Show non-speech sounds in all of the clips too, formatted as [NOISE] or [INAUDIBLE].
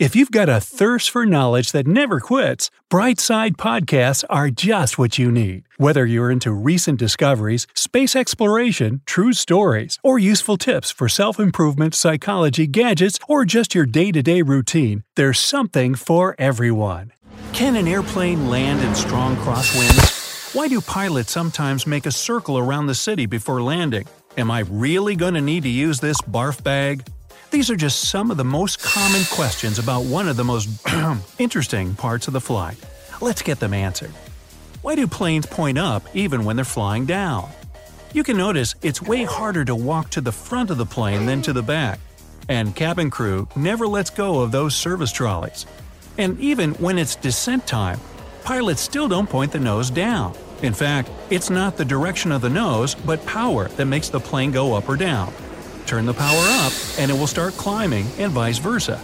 If you've got a thirst for knowledge that never quits, Brightside podcasts are just what you need. Whether you're into recent discoveries, space exploration, true stories, or useful tips for self-improvement, psychology, gadgets, or just your day-to-day routine, there's something for everyone. Can an airplane land in strong crosswinds? Why do pilots sometimes make a circle around the city before landing? Am I really going to need to use this barf bag? These are just some of the most common questions about one of the most [CLEARS THROAT] interesting parts of the flight. Let's get them answered. Why do planes point up even when they're flying down? You can notice it's way harder to walk to the front of the plane than to the back. And cabin crew never lets go of those service trolleys. And even when it's descent time, pilots still don't point the nose down. In fact, it's not the direction of the nose, but power that makes the plane go up or down. Turn the power up, and it will start climbing, and vice versa.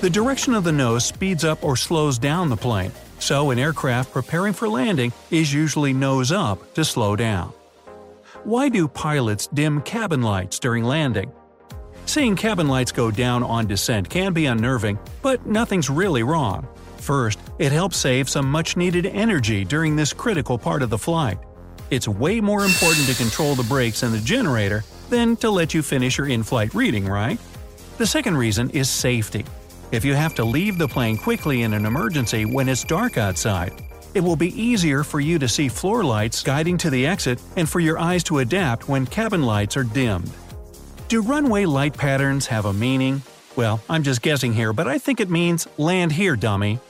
The direction of the nose speeds up or slows down the plane, so an aircraft preparing for landing is usually nose up to slow down. Why do pilots dim cabin lights during landing? Seeing cabin lights go down on descent can be unnerving, but nothing's really wrong. First, it helps save some much needed energy during this critical part of the flight. It's way more important to control the brakes and the generator than to let you finish your in flight reading, right? The second reason is safety. If you have to leave the plane quickly in an emergency when it's dark outside, it will be easier for you to see floor lights guiding to the exit and for your eyes to adapt when cabin lights are dimmed. Do runway light patterns have a meaning? Well, I'm just guessing here, but I think it means land here, dummy.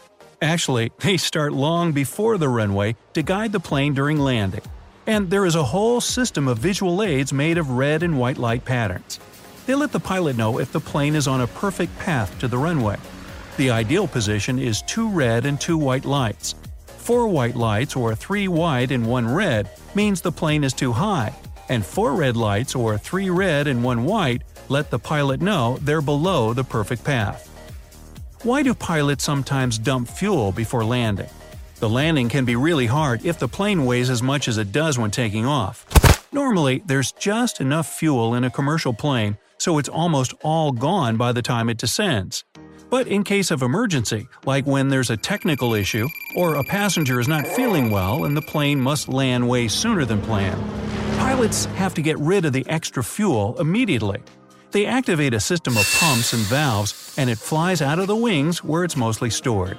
Actually, [LAUGHS] they start long before the runway to guide the plane during landing and there is a whole system of visual aids made of red and white light patterns. They let the pilot know if the plane is on a perfect path to the runway. The ideal position is two red and two white lights. Four white lights or three white and one red means the plane is too high, and four red lights or three red and one white let the pilot know they're below the perfect path. Why do pilots sometimes dump fuel before landing? The landing can be really hard if the plane weighs as much as it does when taking off. Normally, there's just enough fuel in a commercial plane, so it's almost all gone by the time it descends. But in case of emergency, like when there's a technical issue, or a passenger is not feeling well and the plane must land way sooner than planned, pilots have to get rid of the extra fuel immediately. They activate a system of pumps and valves, and it flies out of the wings where it's mostly stored.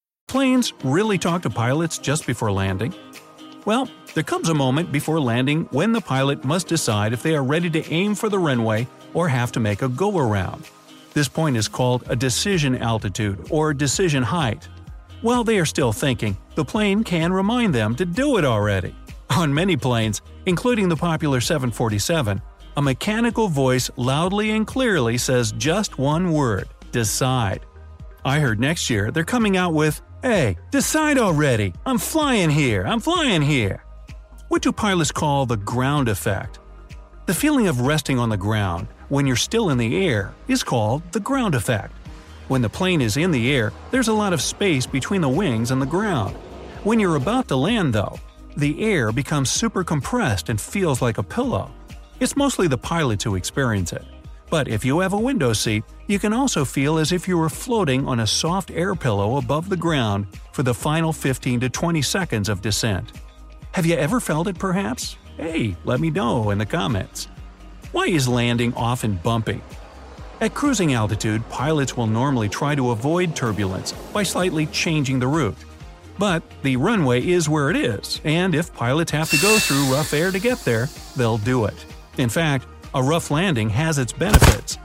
Planes really talk to pilots just before landing? Well, there comes a moment before landing when the pilot must decide if they are ready to aim for the runway or have to make a go around. This point is called a decision altitude or decision height. While they are still thinking, the plane can remind them to do it already. On many planes, including the popular 747, a mechanical voice loudly and clearly says just one word decide. I heard next year they're coming out with Hey, decide already! I'm flying here! I'm flying here! What do pilots call the ground effect? The feeling of resting on the ground when you're still in the air is called the ground effect. When the plane is in the air, there's a lot of space between the wings and the ground. When you're about to land, though, the air becomes super compressed and feels like a pillow. It's mostly the pilots who experience it. But if you have a window seat, you can also feel as if you were floating on a soft air pillow above the ground for the final 15 to 20 seconds of descent. Have you ever felt it perhaps? Hey, let me know in the comments. Why is landing often bumpy? At cruising altitude, pilots will normally try to avoid turbulence by slightly changing the route. But the runway is where it is, and if pilots have to go through rough air to get there, they'll do it. In fact, a rough landing has its benefits.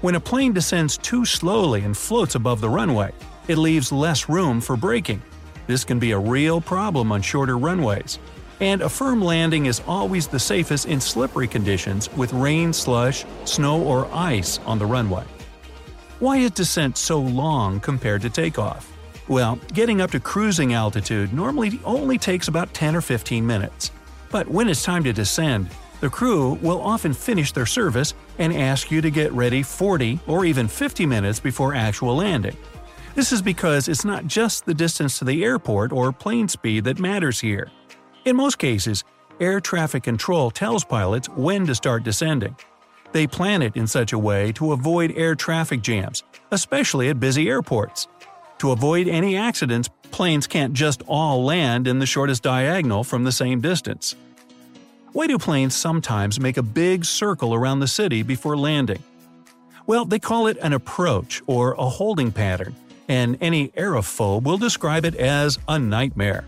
When a plane descends too slowly and floats above the runway, it leaves less room for braking. This can be a real problem on shorter runways. And a firm landing is always the safest in slippery conditions with rain, slush, snow, or ice on the runway. Why is descent so long compared to takeoff? Well, getting up to cruising altitude normally only takes about 10 or 15 minutes. But when it's time to descend, the crew will often finish their service and ask you to get ready 40 or even 50 minutes before actual landing. This is because it's not just the distance to the airport or plane speed that matters here. In most cases, air traffic control tells pilots when to start descending. They plan it in such a way to avoid air traffic jams, especially at busy airports. To avoid any accidents, planes can't just all land in the shortest diagonal from the same distance. Why do planes sometimes make a big circle around the city before landing? Well, they call it an approach or a holding pattern, and any aerophobe will describe it as a nightmare.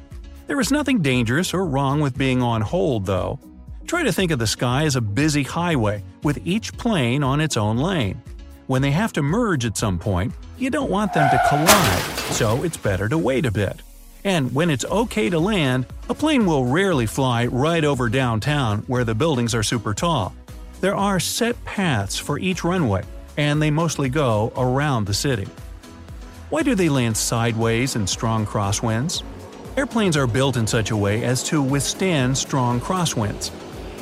There is nothing dangerous or wrong with being on hold, though. Try to think of the sky as a busy highway, with each plane on its own lane. When they have to merge at some point, you don't want them to collide, so it's better to wait a bit. And when it's okay to land, a plane will rarely fly right over downtown where the buildings are super tall. There are set paths for each runway, and they mostly go around the city. Why do they land sideways in strong crosswinds? Airplanes are built in such a way as to withstand strong crosswinds.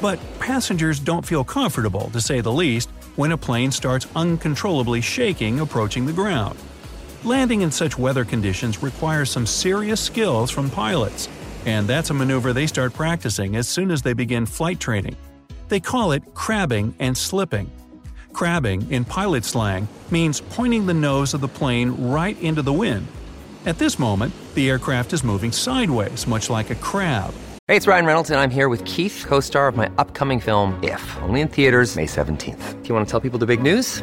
But passengers don't feel comfortable, to say the least, when a plane starts uncontrollably shaking approaching the ground. Landing in such weather conditions requires some serious skills from pilots, and that's a maneuver they start practicing as soon as they begin flight training. They call it crabbing and slipping. Crabbing, in pilot slang, means pointing the nose of the plane right into the wind at this moment, the aircraft is moving sideways, much like a crab. Hey, it's Ryan Reynolds, and I'm here with Keith, co star of my upcoming film, If, only in theaters, May 17th. Do you want to tell people the big news?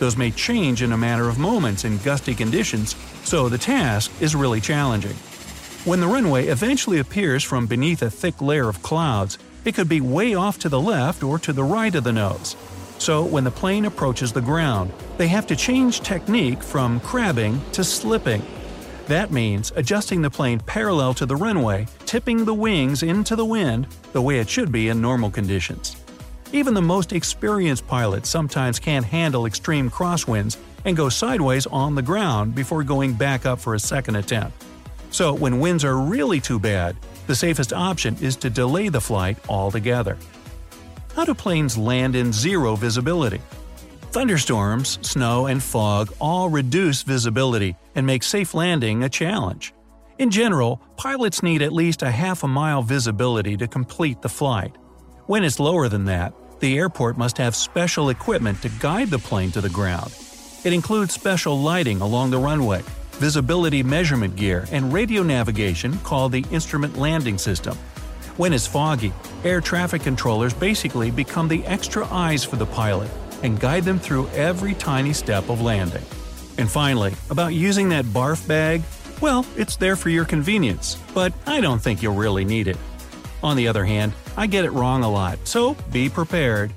Those may change in a matter of moments in gusty conditions, so the task is really challenging. When the runway eventually appears from beneath a thick layer of clouds, it could be way off to the left or to the right of the nose. So when the plane approaches the ground, they have to change technique from crabbing to slipping. That means adjusting the plane parallel to the runway, tipping the wings into the wind the way it should be in normal conditions. Even the most experienced pilots sometimes can't handle extreme crosswinds and go sideways on the ground before going back up for a second attempt. So, when winds are really too bad, the safest option is to delay the flight altogether. How do planes land in zero visibility? Thunderstorms, snow, and fog all reduce visibility and make safe landing a challenge. In general, pilots need at least a half a mile visibility to complete the flight. When it's lower than that, the airport must have special equipment to guide the plane to the ground. It includes special lighting along the runway, visibility measurement gear, and radio navigation called the Instrument Landing System. When it's foggy, air traffic controllers basically become the extra eyes for the pilot and guide them through every tiny step of landing. And finally, about using that barf bag, well, it's there for your convenience, but I don't think you'll really need it. On the other hand, I get it wrong a lot, so be prepared.